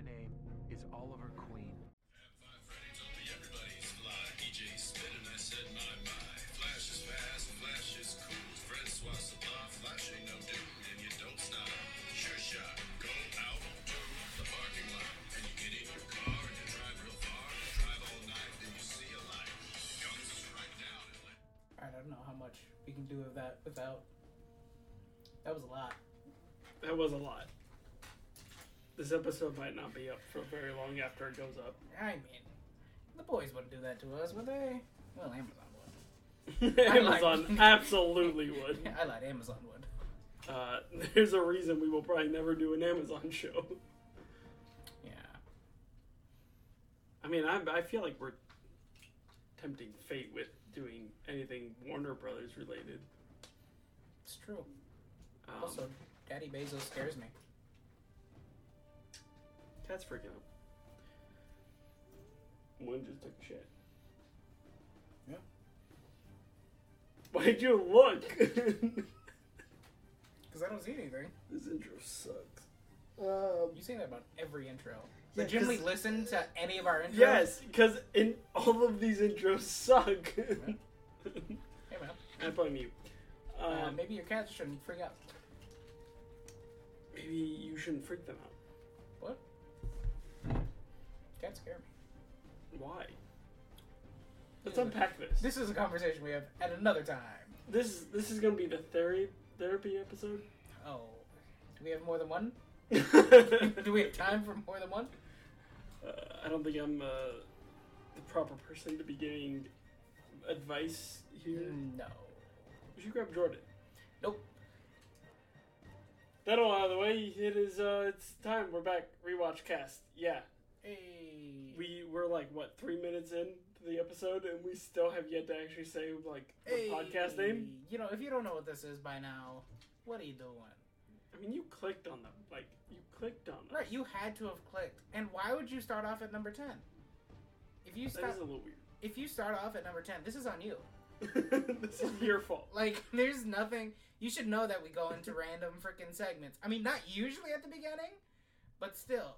My name is Oliver Queen. Five Friday told me everybody's fly. EJ spit and I said my my. Flash is fast, flash is cool. Francois Salah, flash ain't no dude, and you don't stop. Sure shot, go out to the parking lot, and you get in your car and you drive real far. Drive all night, and you see a light. Guns right down and I don't know how much we can do of that without. That was a lot. That was a lot. This episode might not be up for very long after it goes up. I mean, the boys wouldn't do that to us, would they? Well, Amazon would. Amazon absolutely would. I lied. Amazon would. Uh, there's a reason we will probably never do an Amazon show. Yeah. I mean, I, I feel like we're tempting fate with doing anything Warner Brothers related. It's true. Um, Also, Daddy Bezos scares me. Cat's freaking out. One just took a shit. Yeah. Why'd you look? Because I don't see anything. this intro sucks. Um, You say that about every intro. Yeah, Legitimately 'cause- listen to any of our intros? yes, because in all of these intros suck. Hey, man. I put mute. Um, Uh, maybe your cats shouldn't freak out. maybe you shouldn't freak them out. What? Cats scare me. Why? Let's unpack this. This is a conversation we have at another time. This this is gonna be the therapy therapy episode. Oh. Do we have more than one? uh, Do we have time for more than one? I don't think I'm uh, the proper person to be giving advice here. No. We should grab Jordan. Nope. That all out of the way. It is. Uh, it's time. We're back. Rewatch cast. Yeah. Hey. We were like what three minutes in to the episode, and we still have yet to actually say like the Hey. podcast name. You know, if you don't know what this is by now, what are you doing? I mean, you clicked on them. Like you clicked on them. Right, you had to have clicked. And why would you start off at number 10? If you start is a little weird. if you start off at number 10, this is on you. this is your fault. Like there's nothing you should know that we go into random freaking segments. I mean, not usually at the beginning, but still.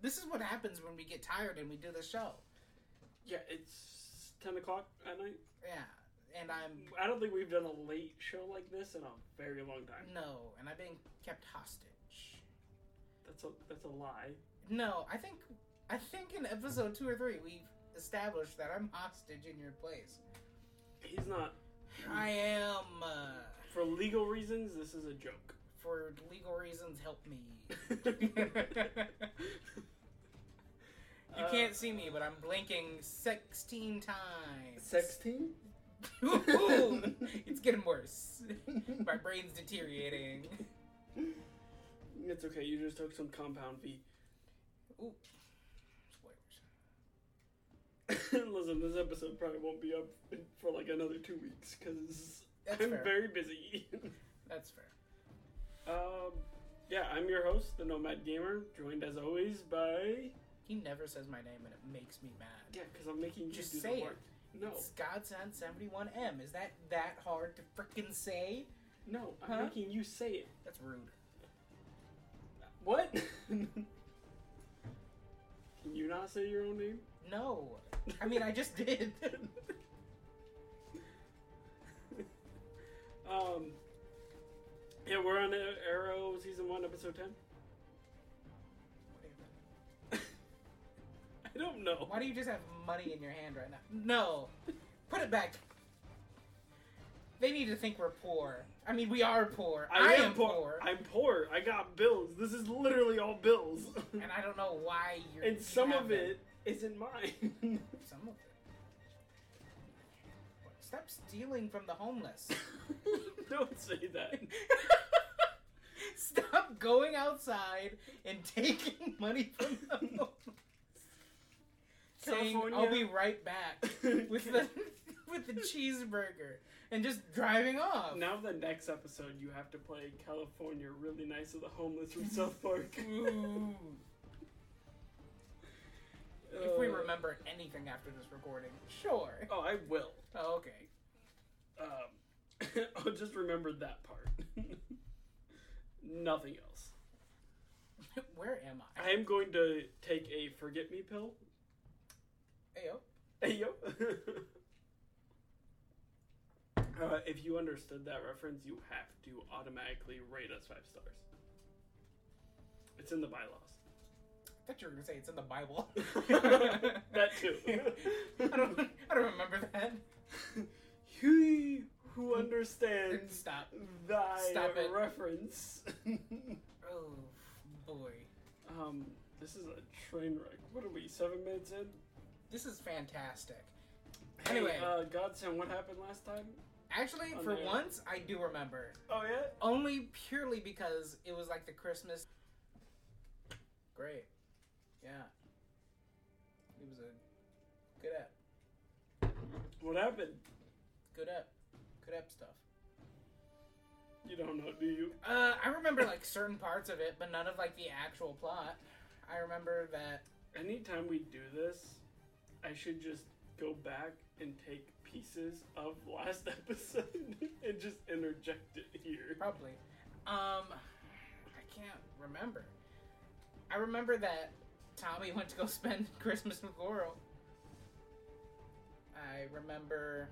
This is what happens when we get tired and we do the show. Yeah, it's ten o'clock at night. Yeah. And I'm I don't think we've done a late show like this in a very long time. no, and I've been kept hostage. That's a that's a lie. No, I think I think in episode 2 or 3 we've established that I'm hostage in your place. He's not. I am uh, For legal reasons, this is a joke. for legal reasons help me. You Uh, can't see me, but I'm blinking 16 times. Sexteen? Ooh, it's getting worse. My brain's deteriorating. It's okay. You just took some compound V. Ooh. Listen, this episode probably won't be up for like another two weeks because I'm fair. very busy. That's fair. um, yeah, I'm your host, the Nomad Gamer, joined as always by. He never says my name and it makes me mad. Yeah, because I'm making you Just do say the it. work. No, It's Godsend 71M. Is that that hard to freaking say? no, I'm Huh? making you say it. That's rude. What? Can you not say your own name? No. I mean, I just did. Um, yeah, we're on Arrow season one, episode ten. I don't know. Why do you just have money in your hand right now? No. Put it back. They need to think we're poor. I mean, we are poor. I, am poor. I'm poor. I got bills. This is literally all bills, and I don't know why you're. and some of them. It isn't mine. Some of it. Stop stealing from the homeless. don't say that. Stop going outside and taking money from the homeless. Saying, I'll be right back with the with the cheeseburger and just driving off. Now the next episode, you have to play California really nice of the homeless from South Park. Ooh. If we Uh, remember anything after this recording, sure. Oh, I will. Oh, okay. Um, I'll just remember that part. Nothing else. Where am I? I am going to take a forget me pill. Ayo. Hey yo. uh, if you understood that reference, you have to automatically rate us five stars. It's in the bylaws. I thought you were gonna say it's in the Bible. that too. I don't. I don't remember that. he who understands Stop. thy Stop it. reference. Oh boy, um, this is a train wreck. What are we? Seven minutes in. this is fantastic. Hey, Anyway, uh, Godson, what happened last time? actually, on for there. once, I do remember. Oh yeah. Only purely because it was like the Christmas. Great. Yeah. It was a good app. What happened? Good app. Good app stuff. You don't know, do you? Uh, I remember like certain parts of it, but none of like the actual plot. I remember that. Anytime we do this, I should just go back and take pieces of last episode and just interject it here. Probably. Um, I can't remember. I remember that Tommy went to go spend Christmas with Laurel. I remember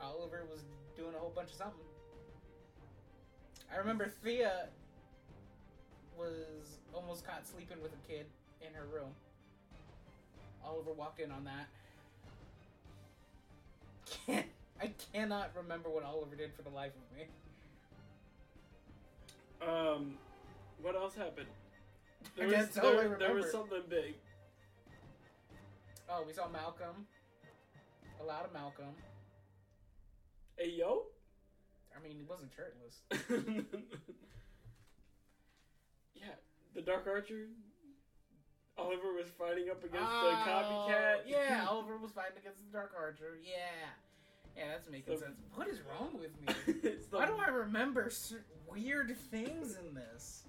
Oliver was doing a whole bunch of something. I remember Thea was almost caught sleeping with a kid in her room. Oliver walked in on that. Can't, I cannot remember what Oliver did for the life of me. Um, what else happened? There was, there, there was something big. Oh, we saw Malcolm. A lot of Malcolm. Hey yo. I mean, he wasn't shirtless. yeah, the Dark Archer. Oliver was fighting up against Oh, the copycat. Yeah, Oliver was fighting against the Dark Archer. Yeah. Yeah, that's making So- sense. What is wrong with me? the, Why do I remember weird things in this?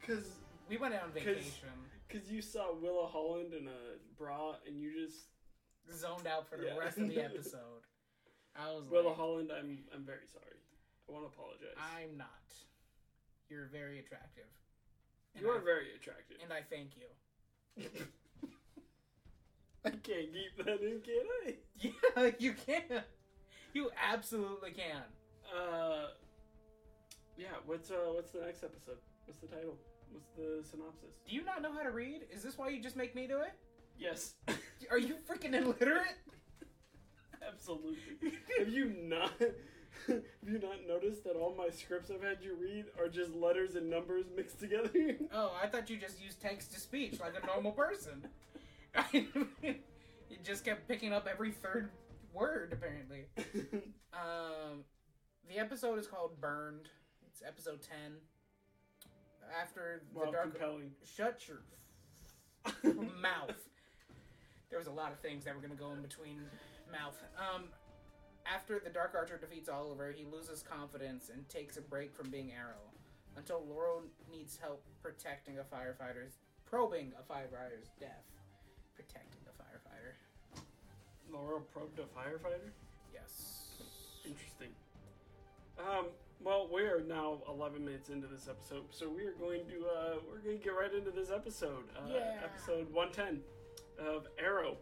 Because We went out on vacation, Cause you saw Willa Holland in a bra and you just zoned out for the Yeah. rest of the episode. I was Willa like, Holland. I'm I'm very sorry. I want to apologize. I'm not. You're very attractive. You are I- very attractive. And I thank you. I can't keep that in, can I? Yeah, you can. You absolutely can. Uh, yeah. What's uh what's the next episode? What's the title? What's the synopsis? Do you not know how to read? Is this why you just make me do it? Yes, Are you freaking illiterate? absolutely. have you not? Have you not noticed that all my scripts I've had you read are just letters and numbers mixed together? Oh, I thought you just used text to speech like a normal person. you just kept picking up every third word, apparently. Um, the episode is called Burned. It's episode 10. After the dark. Shut your mouth. There was a lot of things that were going to go in between mouth. Um, after the Dark Archer defeats Oliver, he loses confidence and takes a break from being Arrow until Laurel needs help protecting a firefighter's probing a firefighter's death. Protecting a firefighter. Laurel probed a firefighter. Yes. Interesting. Um. Well, we are now 11 minutes into this episode, so we are going to uh, we're going to get right into this episode. Uh, Yeah. Episode 110 of Arrow.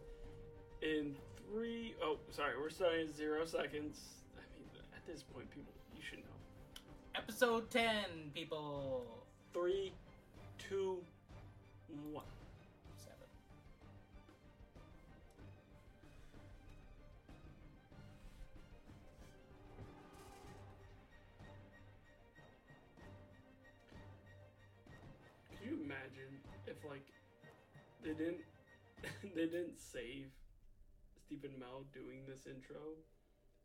In three oh sorry, we're starting at zero seconds. I mean, at this point, people, you should know. Episode 10, people. Three, two, one. Like they didn't they didn't save Stephen Mao doing this intro,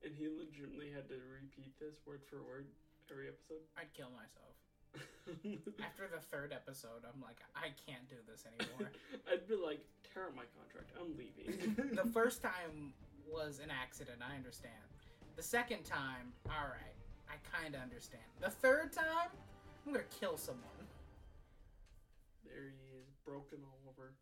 and he legitimately had to repeat this word for word every episode? I'd kill myself. After the third episode, I'm like, I can't do this anymore. I'd be like, tear up my contract. I'm leaving. the first time was an accident, I understand. The second time, alright, I kinda understand. The third time, I'm gonna kill someone. there he is, broken all over.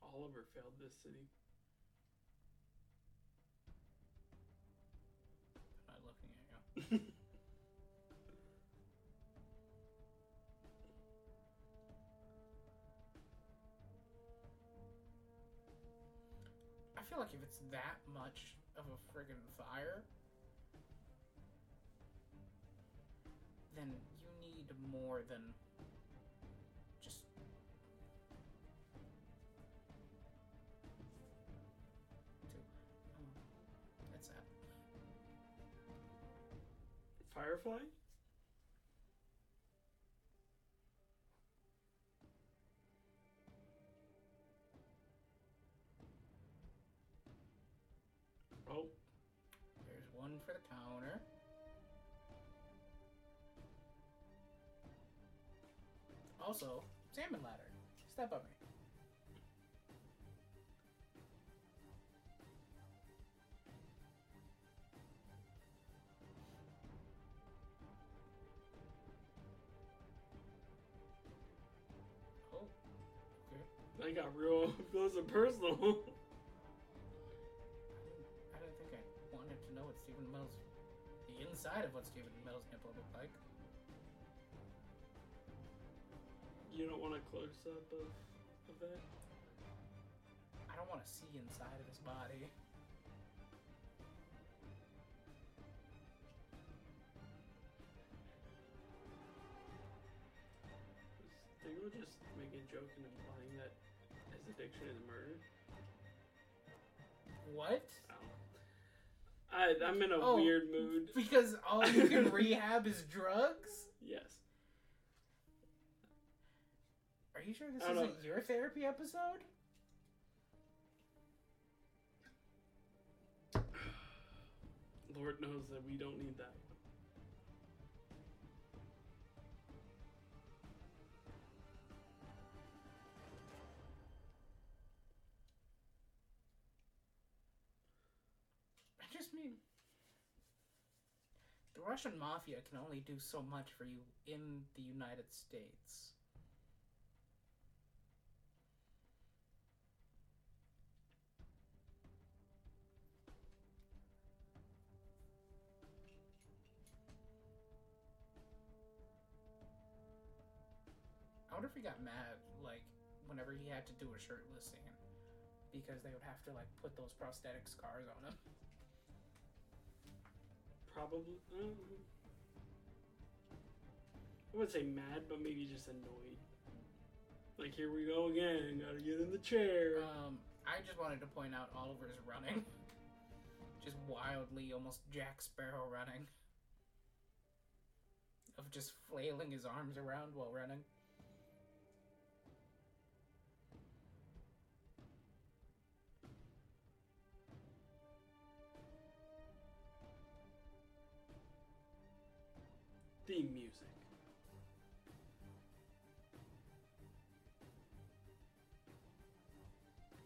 Oliver failed this city. That much of a friggin' fire, then you need more than just. Oh, that's. Firefly? For the counter. Also, salmon ladder. Step up me. Oh, okay. that got real close and personal. inside of what Stephen Metal's nipple looked like. you don't want a close up of, of that? I don't want to see inside of his body. They were just making a joke and implying that his addiction is murder. What? I don't know. I, I'm in a Oh. weird mood. Because all you can rehab is drugs? Yes. Are you sure this isn't your therapy episode? Lord knows that we don't need that mean. The Russian mafia can only do so much for you in the United States. I wonder if he got mad, like, whenever he had to do a shirtless scene. Because they would have to, like, put those prosthetic scars on him. Probably. Um, I wouldn't say mad, but maybe just annoyed. Like, here we go again. Gotta get in the chair. Um, I just wanted to point out Oliver's running. Just wildly, almost Jack Sparrow running. Of just flailing his arms around while running. Theme music.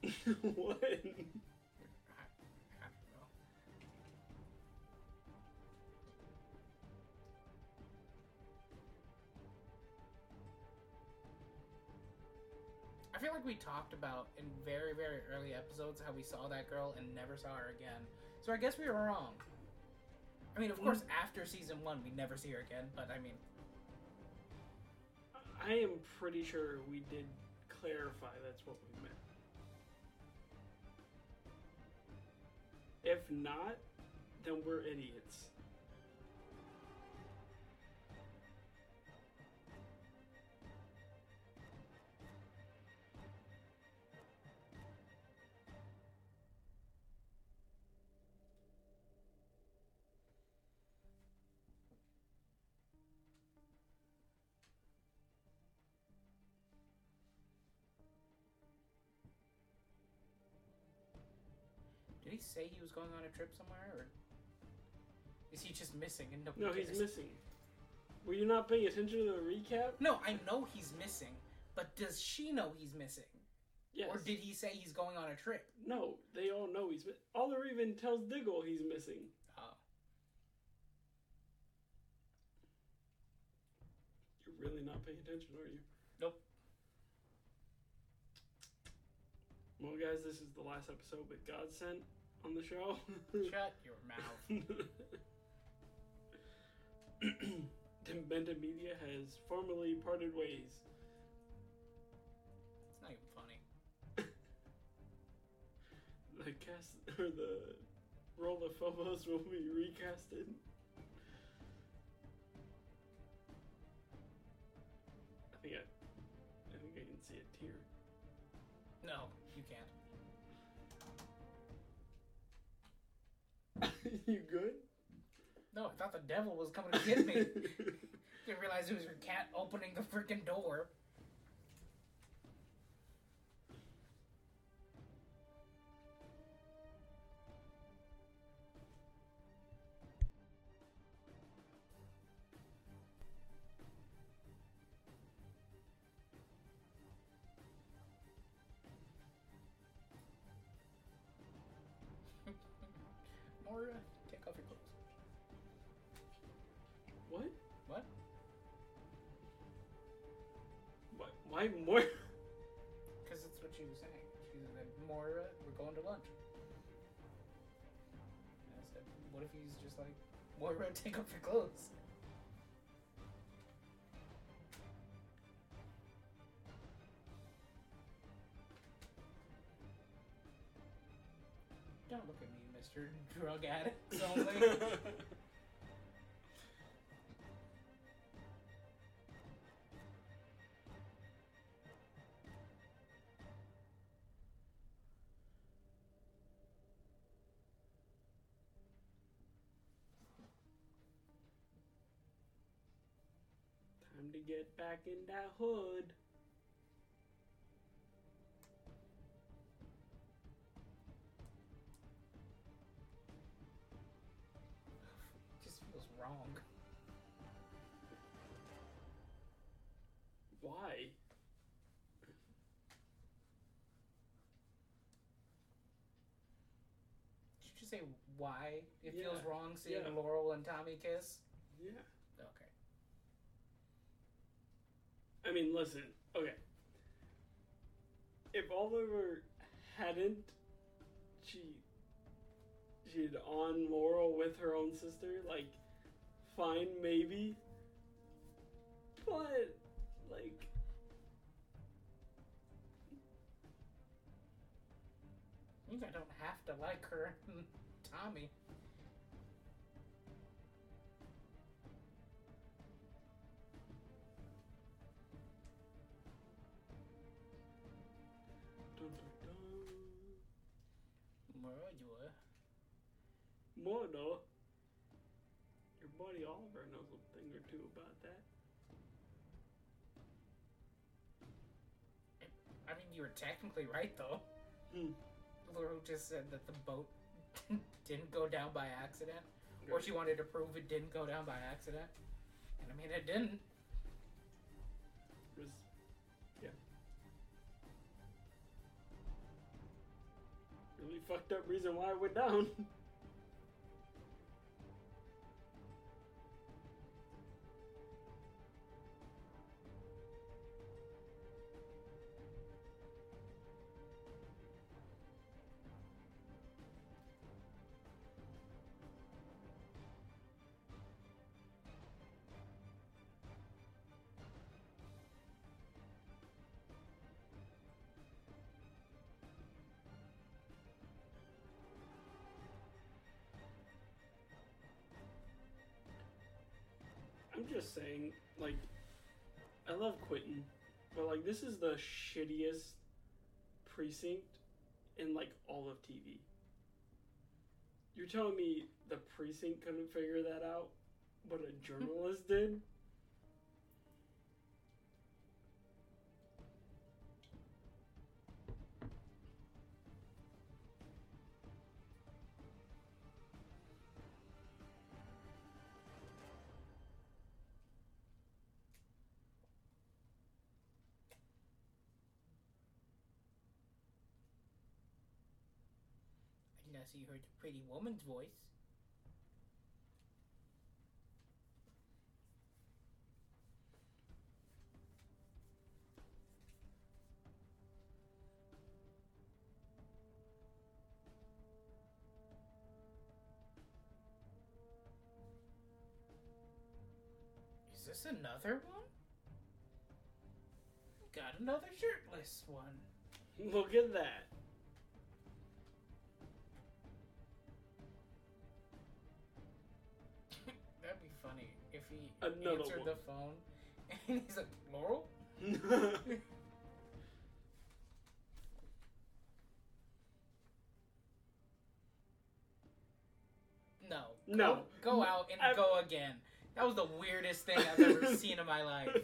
what? I, I don't know. I feel like we talked about in very, very early episodes how we saw that girl and never saw her again. So I guess we were wrong. I mean, of mm. course, after season one, we never see her again, but I mean, I am pretty sure we did clarify that's what we meant. If not, then we're idiots. Did he say he was going on a trip somewhere, or is he just missing and nobody No, he's missing. Were you not paying attention to the recap? No, I know he's missing, but does she know he's missing? Yes. Or did he say he's going on a trip? No, they all know he's. mi- Oliver even tells Diggle he's missing. Oh. You're really not paying attention, are you? Nope. Well, guys, this is the last episode with Godsent on the show. Shut your mouth. Benda Media has formally parted ways. It's not even funny. The cast or the role of Phobos will be recasted. I think I, I think I can see a tear. No, you can't. you good? No, I thought the devil was coming to get me. Didn't realize it was your cat opening the freaking door. If he's just like, Moira, take off your clothes? Don't look at me, Mr. Drug Addict. Time to get back in that hood. just feels wrong. Why? Did you say why it feels wrong seeing Yeah. Laurel and Tommy kiss? Yeah. Okay. I mean, listen. Okay. If Oliver hadn't she cheated on Laurel with her own sister, like, fine, maybe. But, like, I don't have to like her Tommy. More though. Your buddy Oliver knows a thing or two about that. I mean, you were technically right though. Hmm. Laurel just said that the boat didn't go down by accident, or she wanted to prove it didn't go down by accident. And I mean, it didn't. was yeah. Really fucked up reason why it went down. I'm just saying, like, I love Quentin, but like, this is the shittiest precinct in like all of TV. You're telling me the precinct couldn't figure that out, but a journalist did? He heard the pretty woman's voice. Is this another one? Got another shirtless one. Look at that. He uh, Another answered one. the phone and he's like, Laurel? No. No. Go, go out and I've- go again. That was the weirdest thing I've ever seen in my life.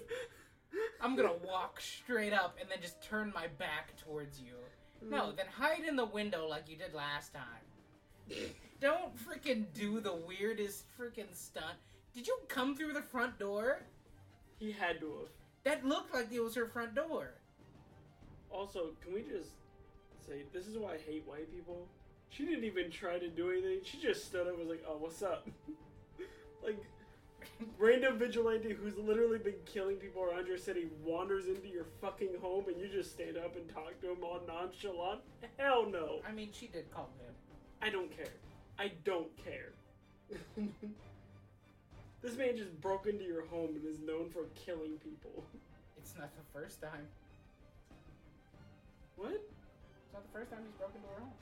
I'm gonna walk straight up and then just turn my back towards you. No, mm. then hide in the window like you did last time. Don't freaking do the weirdest freaking stunt. Did you come through the front door? he had to have. That looked like it was her front door. Also, can we just say this is why I hate white people? She didn't even try to do anything. She just stood up and was like, "Oh, what's up?" like random vigilante who's literally been killing people around your city wanders into your fucking home and you just stand up and talk to him all nonchalant. Hell no. I mean, she did call him. I don't care. I don't care. this man just broke into your home and is known for killing people. It's not the first time. What? It's not the first time he's broken into her home.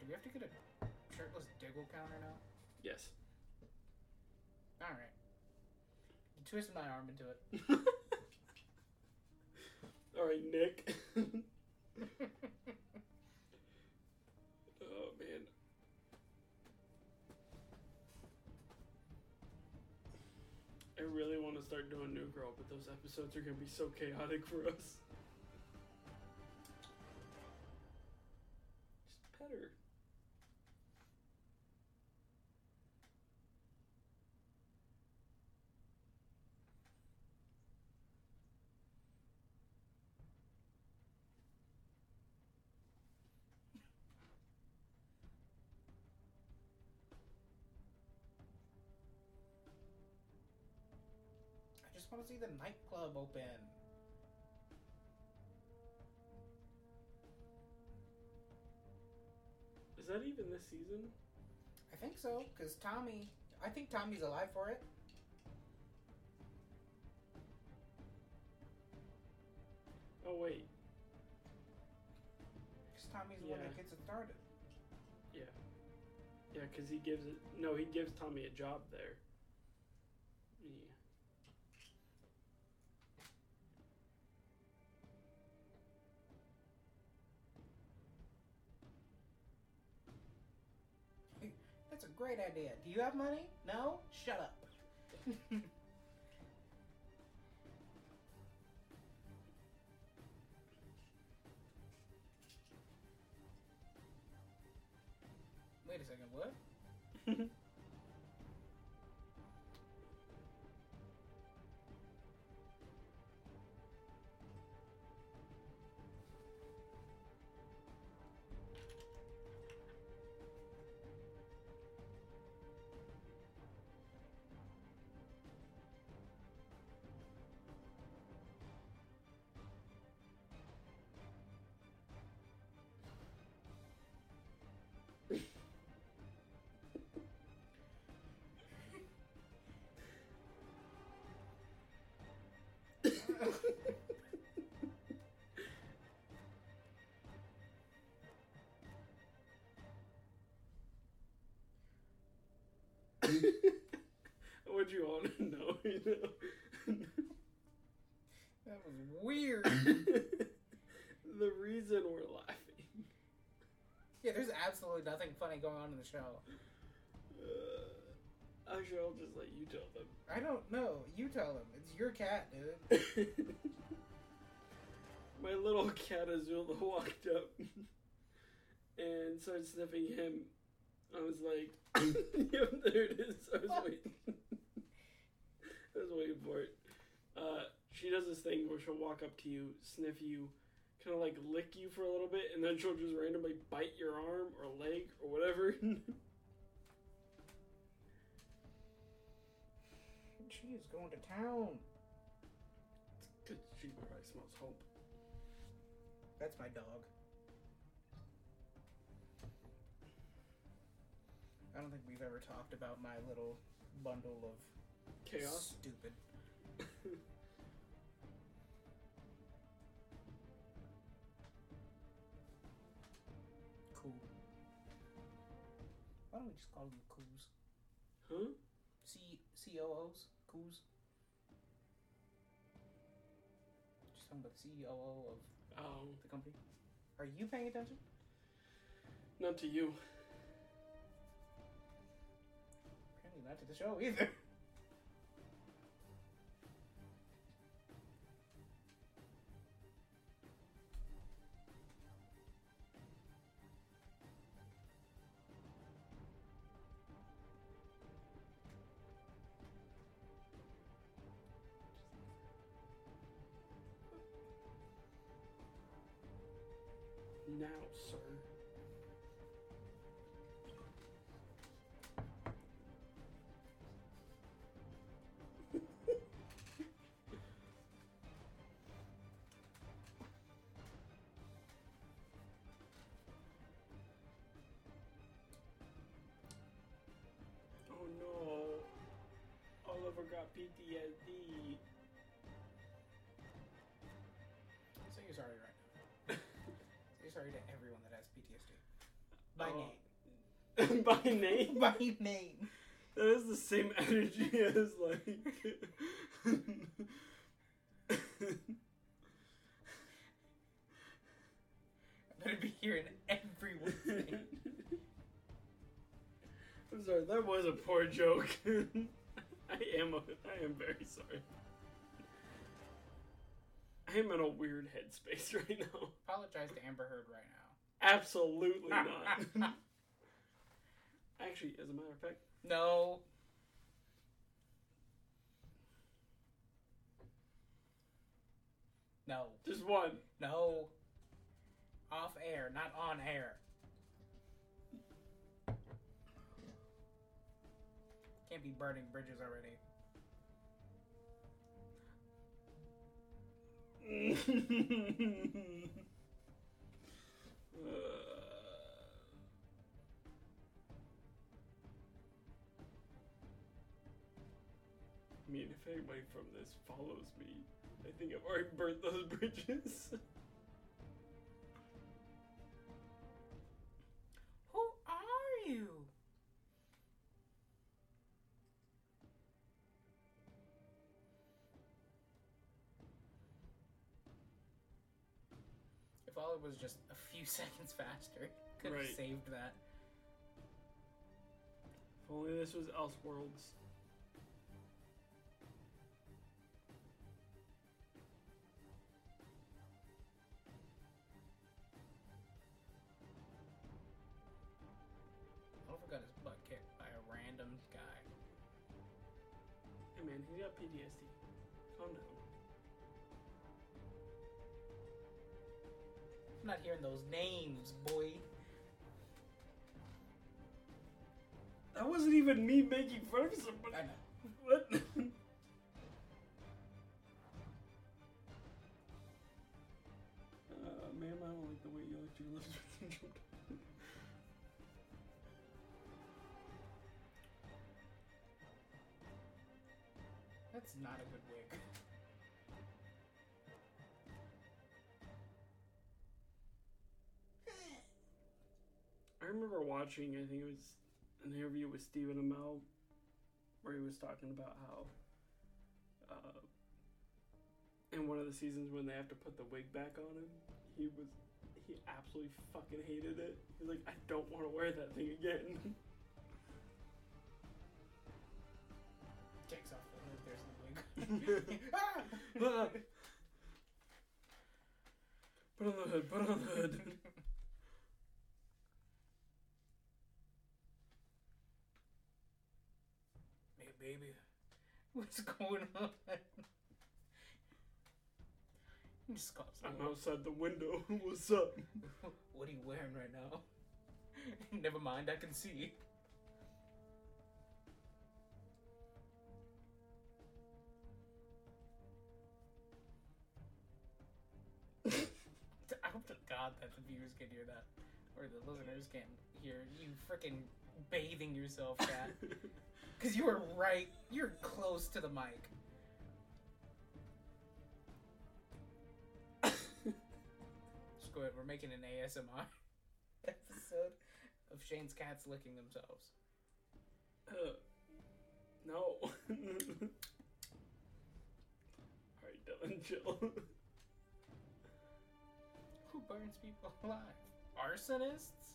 Do we have to get a shirtless diggle counter now? Yes. Alright. You twisted my arm into it. All right, Nick. really want to start doing New Girl, but those episodes are gonna be so chaotic for us. Just pet her. Want to see the nightclub open. Is that even this season? I think so, because Tommy. I think Tommy's alive for it. Oh wait, Because Tommy's the one that gets it started. yeah, yeah, because he gives it. No, he gives Tommy a job there. Great idea. Do you have money? No? Shut up. Wait a second, what? what do you want to know? You know? That was weird. the reason we're laughing. yeah, there's absolutely nothing funny going on in the show. Uh, actually, I'll just let you tell them. I don't know. You tell them. It's your cat, dude. My little cat Azula walked up and started sniffing him. I was like, yep, there it is. I was waiting. I was waiting for it. Uh, she does this thing where she'll walk up to you, sniff you, kind of like lick you for a little bit, and then she'll just randomly bite your arm or leg or whatever. She is going to town. Cause she probably smells hope. That's my dog. I don't think we've ever talked about my little bundle of Chaos. stupid. Cool. Why don't we just call them coos? huh? C COOs? Coos? Just talking about the CEO of Oh, the company. Are you paying attention? not to you. Apparently not to the show either. Oliver got PTSD. Say you're sorry right now. Say sorry to everyone that has PTSD. By Oh. name. By name? By name. That is the same energy as like. I better be hearing everyone's name. I'm sorry, that was a poor joke. I am. A, I am very sorry. I am in a weird headspace right now. Apologize to Amber Heard right now. Absolutely not. Actually, as a matter of fact, No. No. just one. No. Off air, not on air. Can't be burning bridges already. I mean, if anybody from this follows me, I think I've already burnt those bridges. It was just a few seconds faster, could have Right. saved that. if only this was Elseworlds. Oliver got his butt kicked by a random guy. Hey man, he's got PTSD. Not hearing those names, boy. That wasn't even me making fun of somebody. I know. What? uh, ma'am, I don't like the way you left your lips. That's not a good wig. Remember watching, I think it was an interview with Stephen Amell, where he was talking about how, uh, in one of the seasons when they have to put the wig back on him, he was, he absolutely fucking hated it. He's like, I don't want to wear that thing again. Takes off the hood, there's the wig. ah! put on the hood, put on the hood. Baby. What's going on? I'm outside the window. What's up? What are you wearing right now? Never mind, I can see. I hope to God that the viewers can hear that, or the listeners can hear you freaking bathing yourself, Cat. Because you were right. You're close to the mic. Just go ahead. We're making an ASMR episode of Shane's cats licking themselves. Uh, no. Alright, Dylan, chill. Who burns people alive? Arsonists?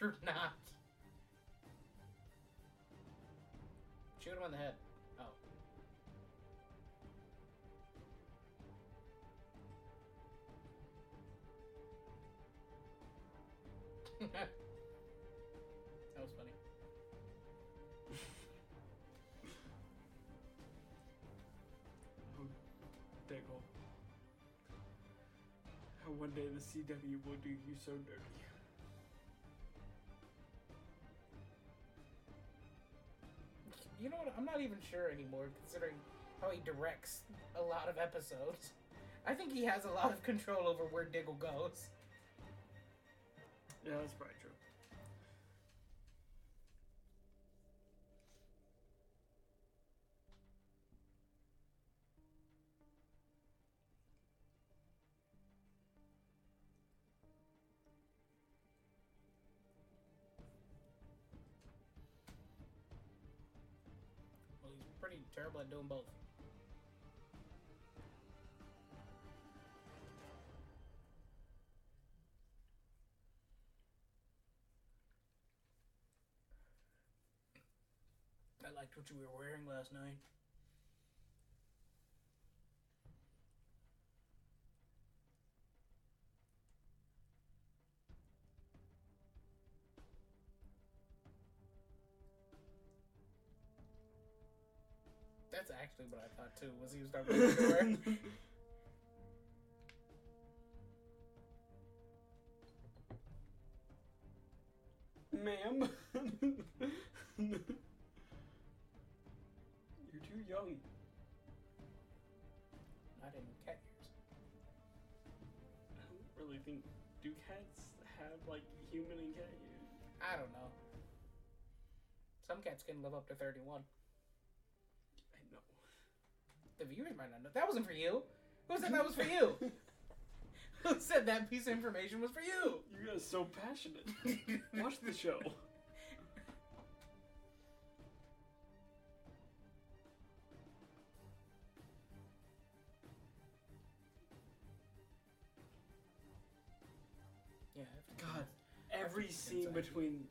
Not. Shoot him on the head. Oh. that was funny. Diggle. How one day the CW will do you so dirty. You know what? I'm not even sure anymore, considering how he directs a lot of episodes. I think he has a lot of control over where Diggle goes. Yeah, that's probably true. Terrible at doing both. I liked what you were wearing last night. That's actually what I thought too. Was he was talking about underwear? Ma'am. You're too young. Not in cat ears. I don't really think. Do cats have like human and cat ears? I don't know. Some cats can live up to 31. I know. The viewers might not know. That wasn't for you. Who said that was for you? Who said that piece of information was for you? You guys are so passionate. Watch the show. Yeah. God, every scene between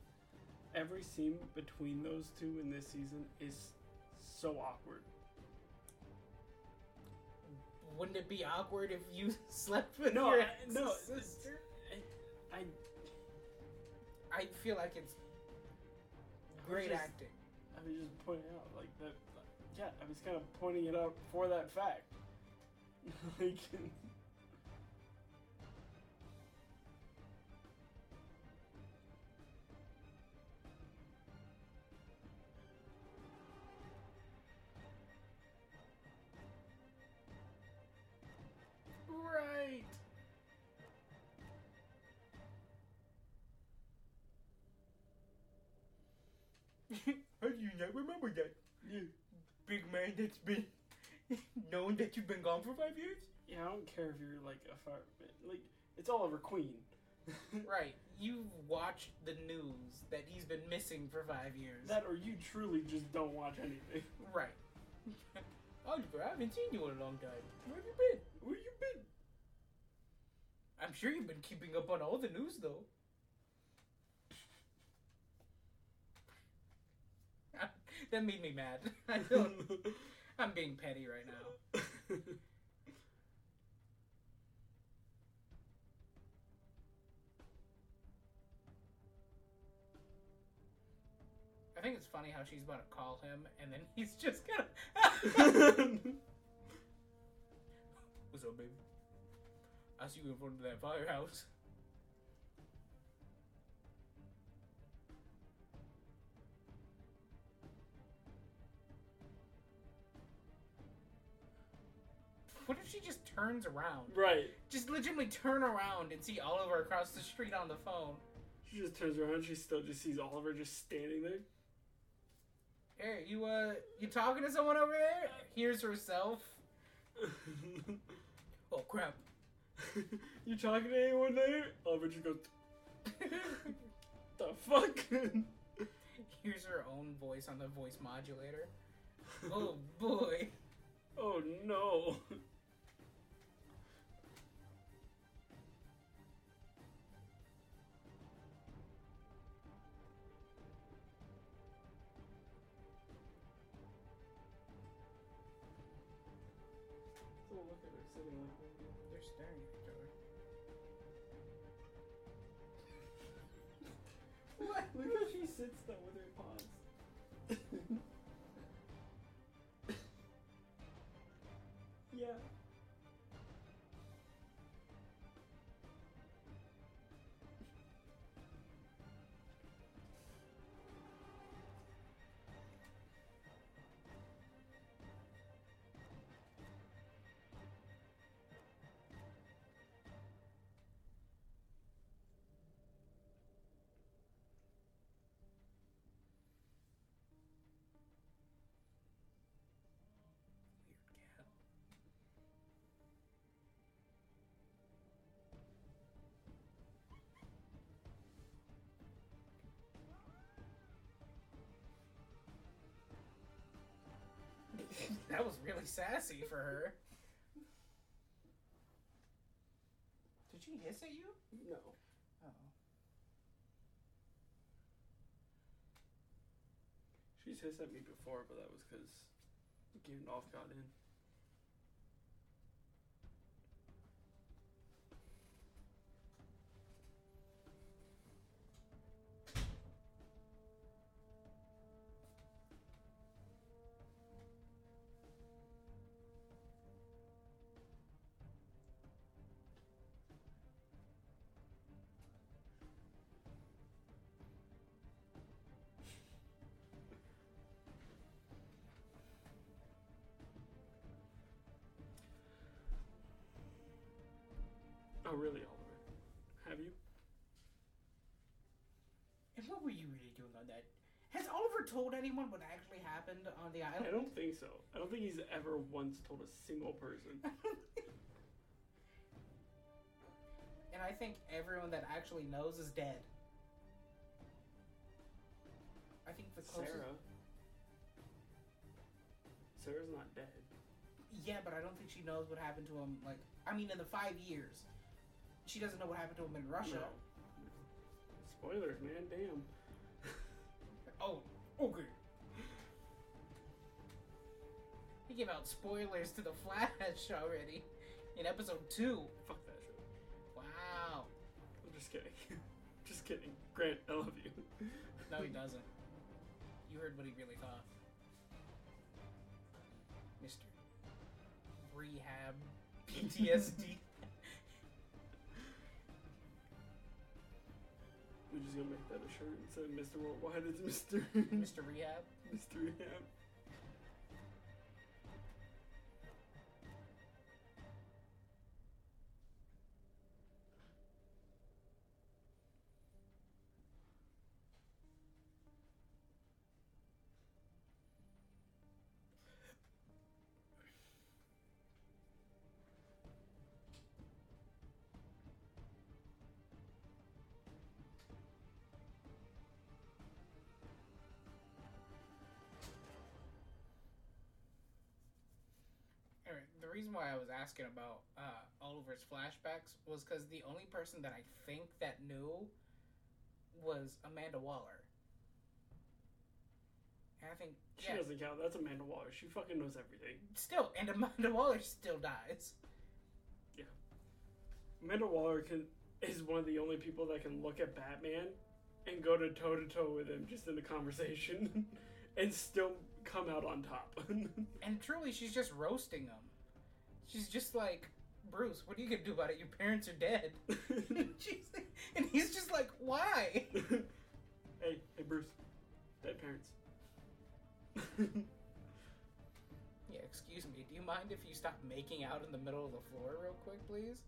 every scene between those two in this season is so awkward. Wouldn't it be awkward if you slept with No, your I- no, sister? I, I I feel like it's great just- acting. I was just pointing out like that. Yeah, I was kind of pointing it out for that fact. like, remember that? yeah, Big man that's been known that you've been gone for five years? yeah, I don't care if you're like a fireman. Like, it's all over Queen. Right. You've watched the news that he's been missing for five years. That or you truly just don't watch anything. right. Oh, Oliver, I haven't seen you in a long time. Where have you been? Where have you been? I'm sure you've been keeping up on all the news, though. That made me mad. I don't, I'm being petty right now. I think it's funny how she's about to call him, and then he's just gonna. What's up, baby? I see you in front of that firehouse. What if she just turns around? Right. Just legitimately turn around and see Oliver across the street on the phone. She just turns around. She still just sees Oliver just standing there. Hey, you uh, you talking to someone over there? Hears herself. Oh crap. you talking to anyone there? Oliver just goes, the fuck? Hears her own voice on the voice modulator. Oh boy. oh no. That was really sassy for her. Did she hiss at you? No. Oh. She's hissed at me before, but that was because Gandalf got in. Oh, really, Oliver? Have you? And what were you really doing on that? Has Oliver told anyone what actually happened on the island? I don't think so. I don't think he's ever once told a single person. and I think everyone that actually knows is dead. I think the closest. Sara. Sara's not dead. Yeah, but I don't think she knows what happened to him. Like, I mean, in the five years, she doesn't know what happened to him in Russia. No. Spoilers, man. Damn. Oh, okay. He gave out spoilers to the Flash already in episode two. Fuck that shit. Wow. I'm just kidding. just kidding. Grant, I love you. No, he doesn't. You heard what he really thought. Mr. Rehab PTSD. We're just gonna make that a shirt instead of Mr. Worldwide. It's Mr. Mr. Rehab. Mr. Rehab. Reason why I was asking about uh, Oliver's flashbacks was because the only person that I think that knew was Amanda Waller. And I think, She yeah, doesn't count. That's Amanda Waller. She fucking knows everything. still, and Amanda Waller still dies. Yeah, Amanda Waller can is one of the only people that can look at Batman and go to toe to toe with him just in the conversation and still come out on top. And truly, she's just roasting him. She's just like, Bruce, what are you gonna do about it? Your parents are dead. And he's just like, why? hey, hey, Bruce. Dead parents. Yeah, excuse me. Do you mind if you stop making out in the middle of the floor real quick, please?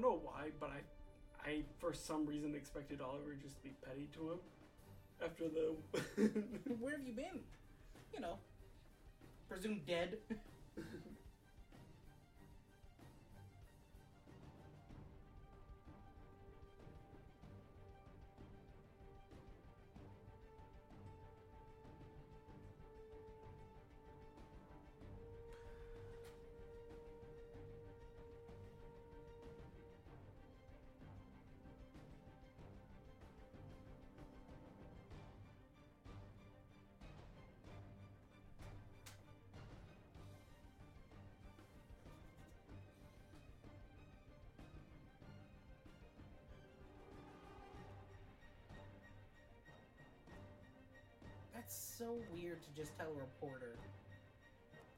Don't know why, but I, I for some reason expected Oliver just to be petty to him after the. Where have you been? You know, presumed dead. so weird to just tell a reporter.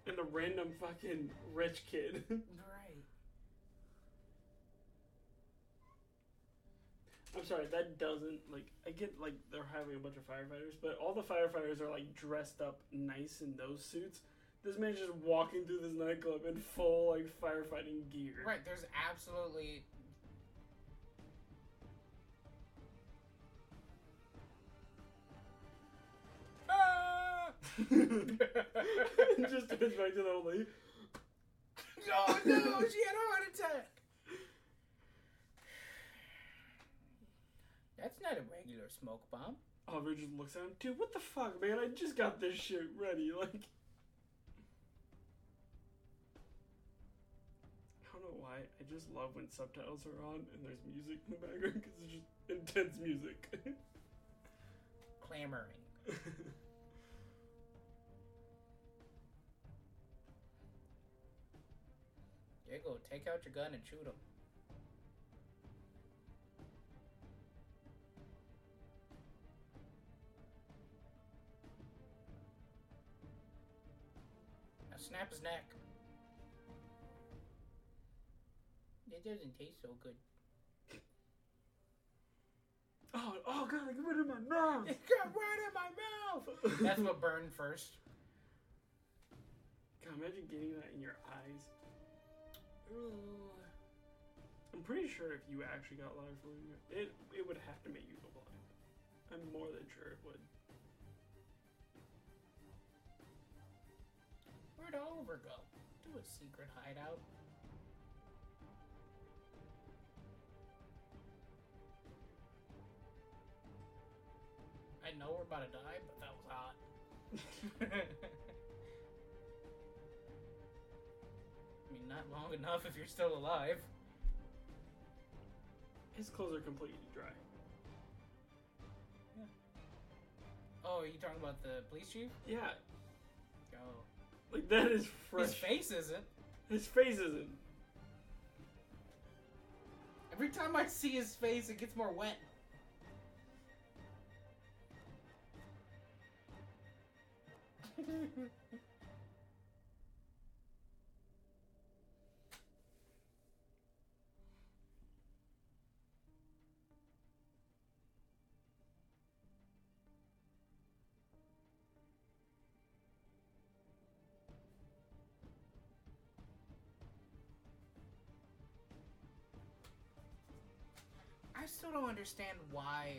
and a random fucking rich kid. Right. I'm sorry, that doesn't like I get like they're having a bunch of firefighters, but all the firefighters are like dressed up nice in those suits. This man's just walking through this nightclub in full like firefighting gear. Right, there's absolutely just turns back to the old lady. Oh no, she had a heart attack. That's not a regular smoke bomb. Oh, Oliver just looks at him, dude. What the fuck, man? I just got this shit ready. Like, I don't know why. I just love when subtitles are on and there's music in the background because it's just intense music. Clamoring. Diego, take out your gun and shoot him. Now snap his neck. It doesn't taste so good. oh, oh god, get rid of my mouth. It got right in my mouth! That's what burned first. God, imagine getting that in your eyes. I'm pretty sure if you actually got live in it it would have to make you go blind. I'm more than sure it would. Where'd Oliver go? To a secret hideout. I know we're about to die, but that was hot. not long enough if you're still alive. His clothes are completely dry. Oh, are you talking about the police chief? Yeah, Oh. like that is fresh. His face isn't. His face isn't. Every time I see his face, it gets more wet. understand why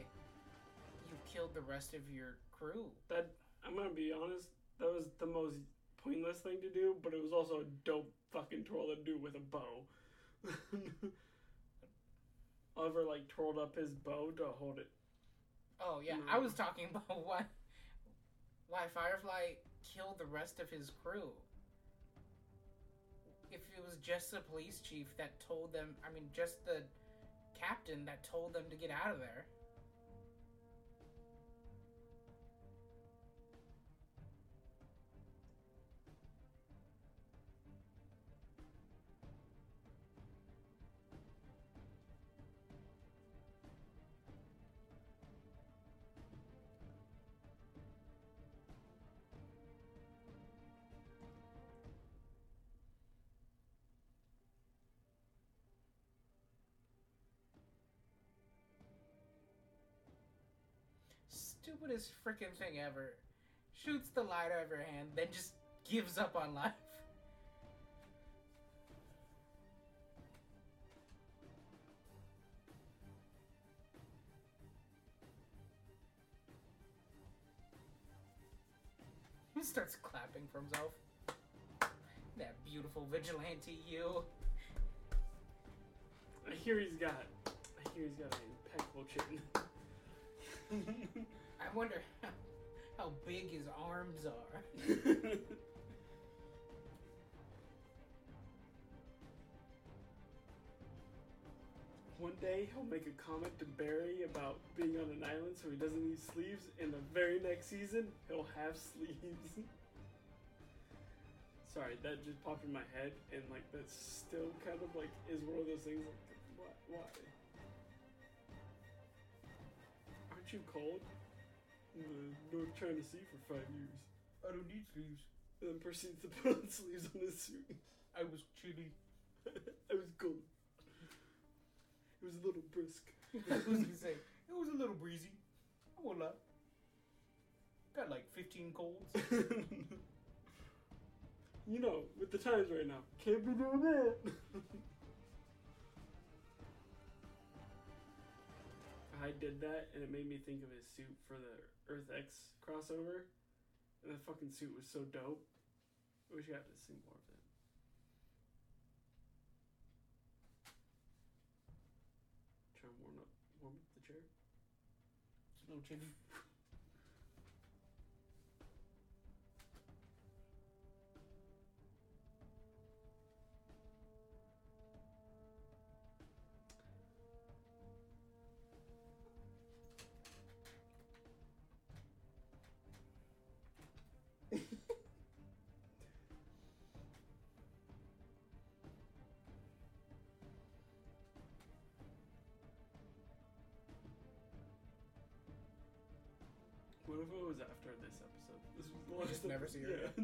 you killed the rest of your crew. That I'm gonna be honest. That was the most pointless thing to do, but it was also a dope fucking twirl to do with a bow. Oliver like twirled up his bow to hold it. Oh yeah, mm. I was talking about why why Firefly killed the rest of his crew. If it was just the police chief that told them, I mean, just the captain that told them to get out of there. Stupidest freaking thing ever. Shoots the light out of her hand, then just gives up on life. He starts clapping for himself. That beautiful vigilante you. I hear he's got. I hear he's got an impeccable chin. I wonder how, how big his arms are. One day he'll make a comment to Barry about being on an island so he doesn't need sleeves, and the very next season he'll have sleeves. Sorry, that just popped in my head, and like that's still kind of like is one of those things like why? why? Aren't you cold? In the North China Sea for five years. I don't need sleeves. And then proceeds to put on sleeves on his suit. I was chilly. I was cold. It was a little brisk. I was gonna say, it was a little breezy. I won't lie. Got like 15 colds. you know, with the times right now, can't be doing that. I did that, and it made me think of his suit for the Earth X crossover. And the fucking suit was so dope. I wish I got to see more of it. Try and warm up, warm up the chair. It's a. What if it was after this episode? This was the last just never see her yeah.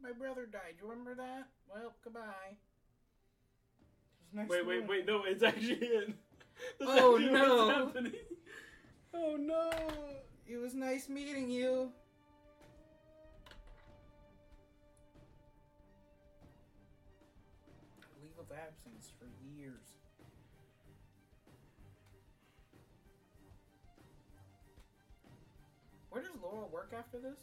My brother died. You remember that? Well, goodbye. It was nice wait, wait, wait! No, it's actually it. That's Oh, actually no. Oh no! It was nice meeting you. Leave of absence for years. Where does Laurel work after this?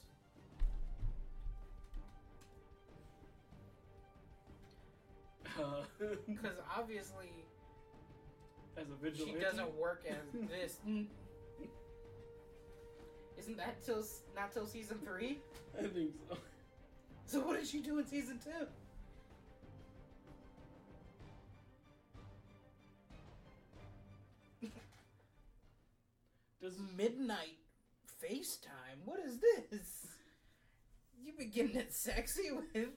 Uh, Because obviously as a vigilante, she doesn't work as this. Isn't that till not till season three? I think so. So what did she do in season two? Does Midnight FaceTime? What is this? You been getting it sexy with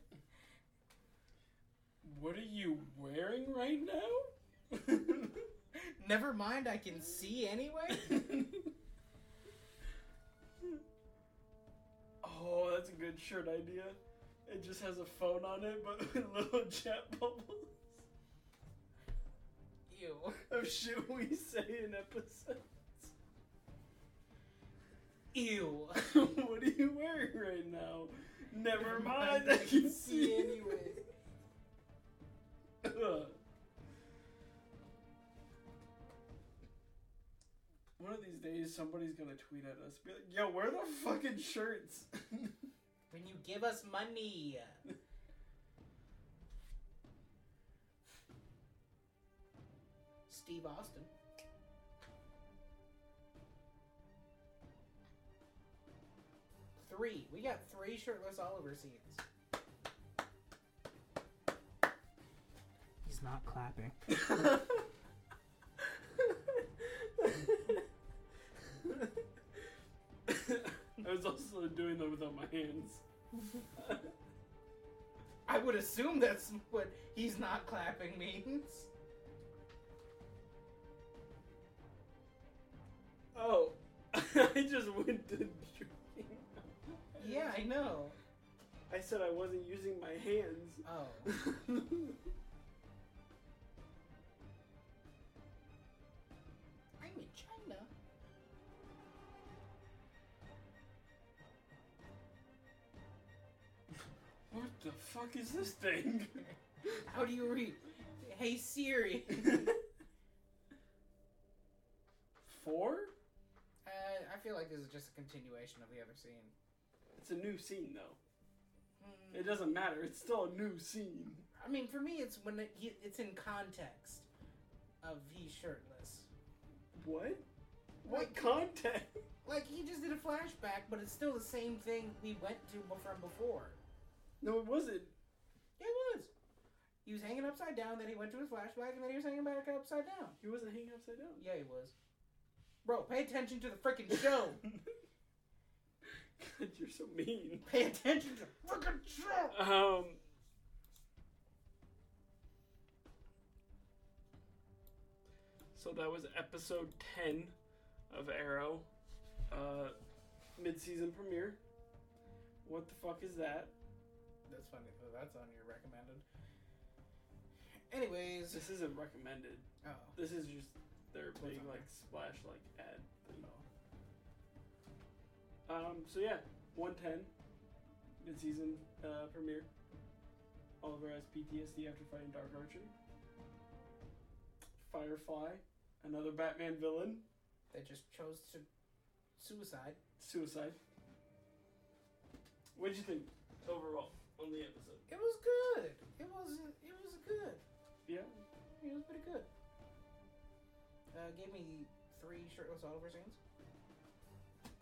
what are you wearing right now? Never mind, I can see anyway. oh, that's a good shirt idea. It just has a phone on it, but with little chat bubbles Ew. of shit we say in episodes. Ew. what are you wearing right now? Never mind, I can see anyway. Ugh. One of these days, somebody's gonna tweet at us, be like, "Yo, where are the fucking shirts?" When you give us money. Steve Austin. Three. We got three shirtless Oliver scenes. He's not clapping. I was also doing that without my hands. I would assume that's what he's not clapping means. Oh, I just went to drinking. Yeah, I know. I said I wasn't using my hands. Oh. I'm in China. What the fuck is this thing? How do you read? Hey Siri. Four? Uh, I feel like this is just a continuation of the other scene. It's a new scene though. Hmm. It doesn't matter. It's still a new scene. I mean, for me, it's when it, it's in context of he's shirtless. What? What content? Like he just did a flashback, but it's still the same thing we went to from before. No, it wasn't. It was. He was hanging upside down, then he went to his flashback, and then he was hanging back upside down. He wasn't hanging upside down. Yeah, he was. Bro, pay attention to the freaking show. God, you're so mean. pay attention to freaking show. Um. So that was episode 10 of Arrow. Uh, mid season premiere. What the fuck is that? That's funny. though. That's on your recommended. Anyways, This isn't recommended. oh, This is just their big, on like, splash, like, ad. Um, so yeah, 110. Mid season uh, premiere. Oliver has PTSD after fighting Dark Archer. Firefly, another Batman villain. they just chose to suicide. Suicide. What did you think overall on the episode? It was good. It was. It was good. Yeah. It was pretty good. Uh, gave me three shirtless Oliver scenes.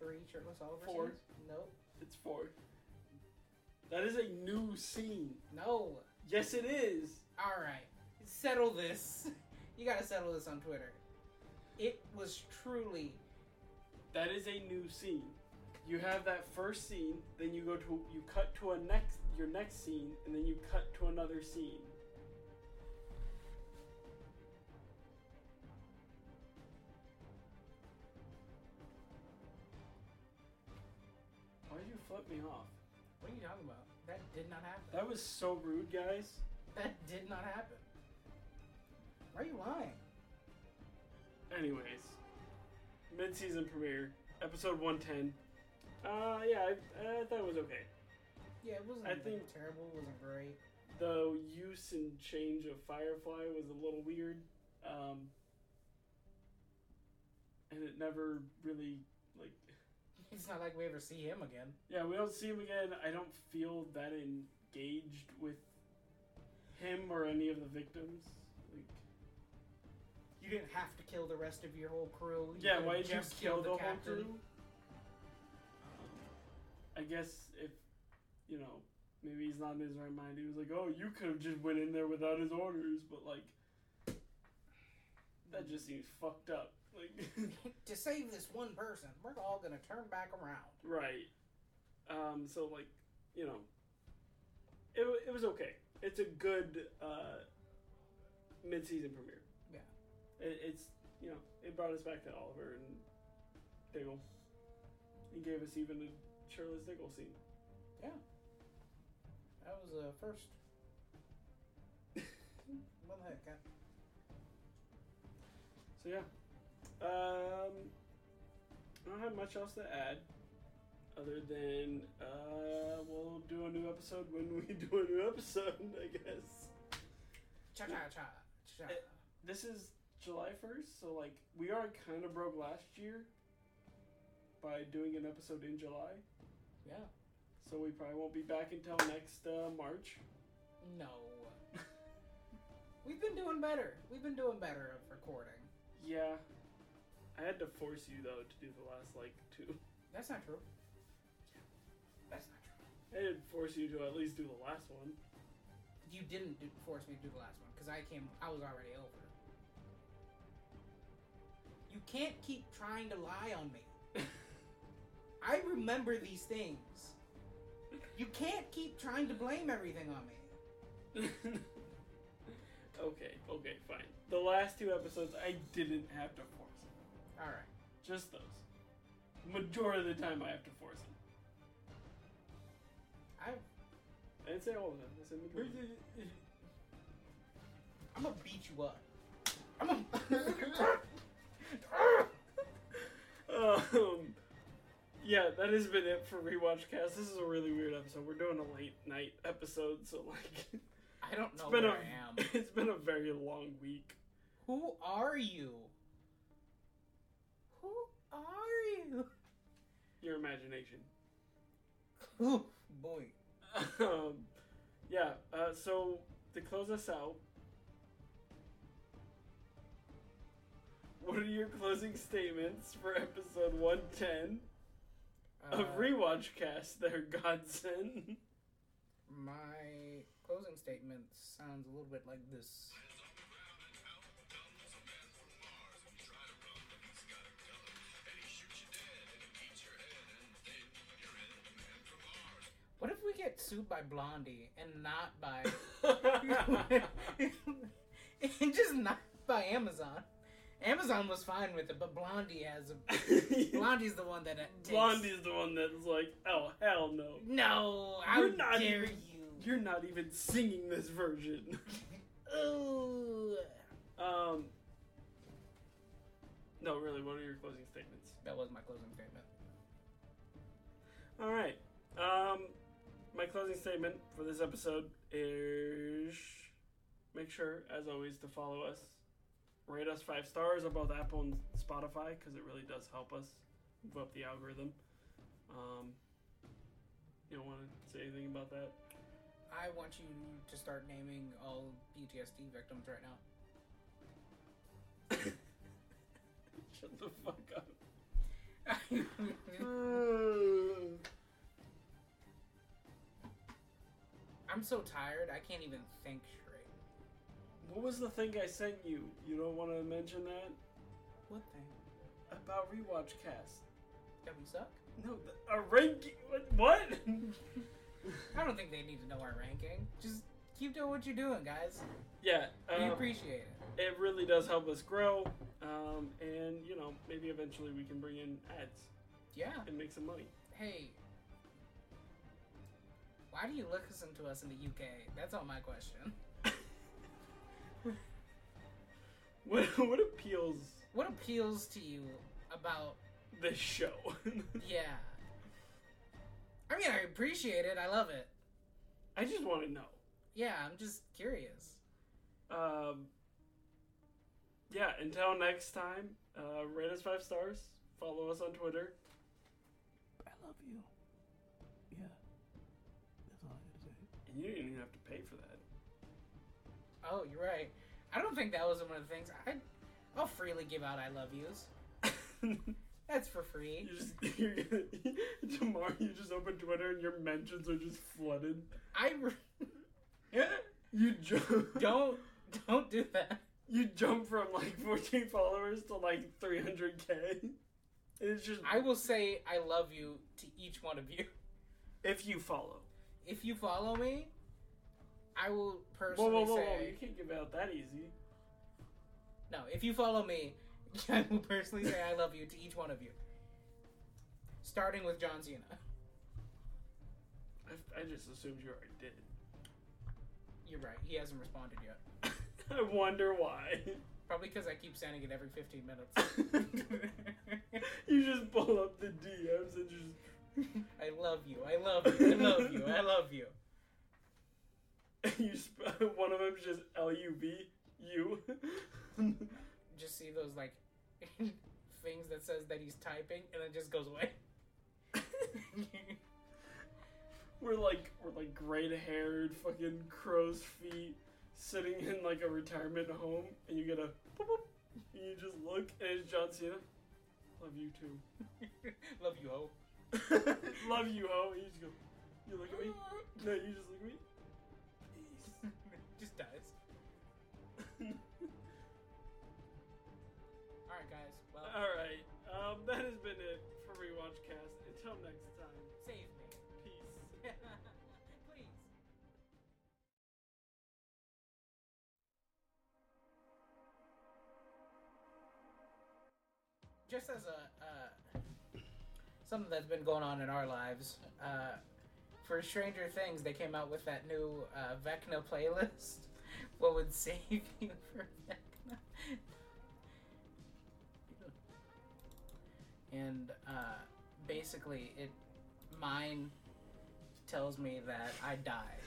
Three shirtless Oliver Four. scenes. Nope. It's four. That is a new scene. No. Yes, it is. All right. Settle this. You gotta settle this on Twitter. It was truly. That is a new scene. You have that first scene, then you go to you cut to a next your next scene, and then you cut to another scene. Did not happen. That was so rude, guys. That did not happen. Why are you lying? Anyways, mid-season premiere, episode 110. Uh, yeah, I, I thought it was okay. Yeah, it wasn't I think- terrible. It wasn't great. the use and change of Firefly was a little weird, um, and it never really like. It's not like we ever see him again. Yeah, we don't see him again. I don't feel that engaged with him or any of the victims. Like, You didn't have to kill the rest of your whole crew. You yeah, why did you just kill killed the whole captain. crew? Um, I guess if you know, maybe he's not in his right mind. He was like, "Oh, you could have just went in there without his orders," but like, that just seems fucked up. Like, to save this one person, we're all gonna turn back around. right? Um, so like, you know, it it was okay. It's a good uh, mid-season premiere. Yeah. It, it's you know, it brought us back to Oliver and Diggle. It gave us even a shirtless Diggle scene. Yeah. That was a first. what the heck? I- So yeah, um, I don't have much else to add, other than uh, we'll do a new episode when we do a new episode. I guess Cha cha cha cha. This is July first, so like we are kind of broke last year by doing an episode in July. Yeah. So we probably won't be back until next uh, March. No. We've been doing better. We've been doing better of recording. Yeah, I had to force you though to do the last like two. That's not true. That's not true. I did force you to at least do the last one. You didn't do, force me to do the last one because I came. I was already over. You can't keep trying to lie on me. I remember these things. You can't keep trying to blame everything on me. okay, okay, fine. The last two episodes, I didn't have to. All right. Just those. Majority of the time, I have to force it. I. I didn't say all of them. I said majority. I'm gonna beat you up. I'm gonna. um, yeah, that has been it for rewatch cast. This is a really weird episode. We're doing a late night episode, so like I don't know it's been where a I am. it's been a very long week. Who are you? Who are you? Your imagination. Oh boy. um, yeah. Uh, so to close us out, what are your closing statements for episode one ten of Uh, rewatch cast? There, Godson. my closing statement sounds a little bit like this. Get sued by Blondie and not by and just not by Amazon? Amazon was fine with it, but Blondie has a Blondie's the one that takes. Blondie's the one that's like, oh hell no. No, how You're not dare even- you? You're not even singing this version. Ooh. um. No, really. What are your closing statements? That was my closing statement. All right. Um, my closing statement for this episode is: make sure, as always, to follow us, rate us five stars on both Apple and Spotify because it really does help us move up the algorithm. Um, you don't want to say anything about that? I want you to start naming all PTSD victims right now. Shut the fuck up. I'm so tired, I can't even think straight. What was the thing I sent you? You don't want to mention that What thing? about rewatch cast? That we suck? No, the, a ranking. What? I don't think they need to know our ranking. Just keep doing what you're doing, guys. yeah, We um, appreciate it. it really does help us grow, um, and you know maybe eventually we can bring in ads Yeah. and make some money. Hey. Why do you listen to us in the UK? That's all my question. What what appeals What appeals to you about this show? yeah? I mean, I appreciate it. I love it. I just want to know. Yeah, I'm just curious. Um, yeah, until next time, uh, rate us five stars. Follow us on Twitter. I love you. And you didn't even have to pay for that. Oh, you're right. I don't think that was one of the things. I, I'll freely give out I love yous. That's for free. You just you're gonna, tomorrow you just open Twitter and your mentions are just flooded. I re- You jump don't don't do that. you jump from like 14 followers to like 300k. It's just I will say I love you to each one of you. if you follow. If you follow me, I will Whoa, personally whoa, whoa, say whoa! You can't give out that easy. no. If you follow me, I will personally say I love you to each one of you. Starting with John Cena. I, I just assumed you already did. You're right. He hasn't responded yet. I wonder why. Probably because I keep sending it every 15 minutes. you just pull up the DMs and just I love you. I love you. I love you. I love you. you sp- one of them's just L U V U. Just see those like things that says that he's typing and it just goes away. we're like we're like gray haired fucking crow's feet sitting in like a retirement home and you get a boop, boop, and you just look and it's John Cena. Love you too. love you, ho. Love you, ho. You just go. You look at me. No, you just look at me. just dies. Alright, guys. Well, All right. Um, that has been it for rewatch cast. Until next time. save me. Peace. Please. Just as a something that's been going on in our lives, uh, for Stranger Things, they came out with that new uh, Vecna playlist. What would save you for Vecna? and uh, basically it mine tells me that I die.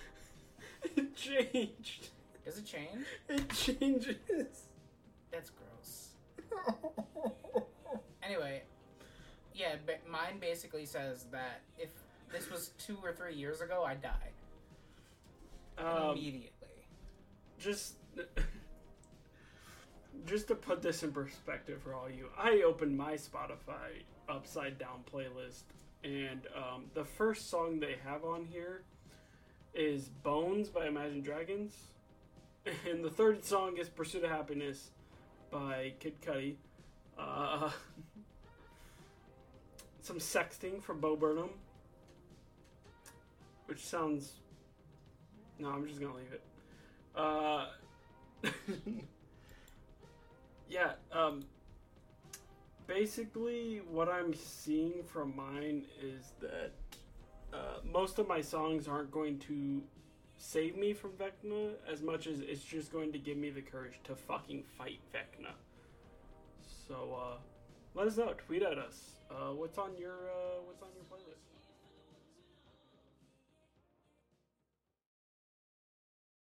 It changed. Does it change? It changes. That's gross. Anyway, yeah, ba- mine basically says that if this was two or three years ago, I'd die Um, immediately. just just to put this in perspective for all you i opened my spotify upside down playlist and um, the first song they have on here is bones by imagine dragons and the third song is pursuit of happiness by kid cudi uh, some sexting from bo burnham which sounds no i'm just gonna leave it uh, yeah. Um, basically, what I'm seeing from mine is that uh, most of my songs aren't going to save me from Vecna as much as it's just going to give me the courage to fucking fight Vecna. So, uh, let us know. Tweet at us. Uh, what's on your uh, What's on your playlist?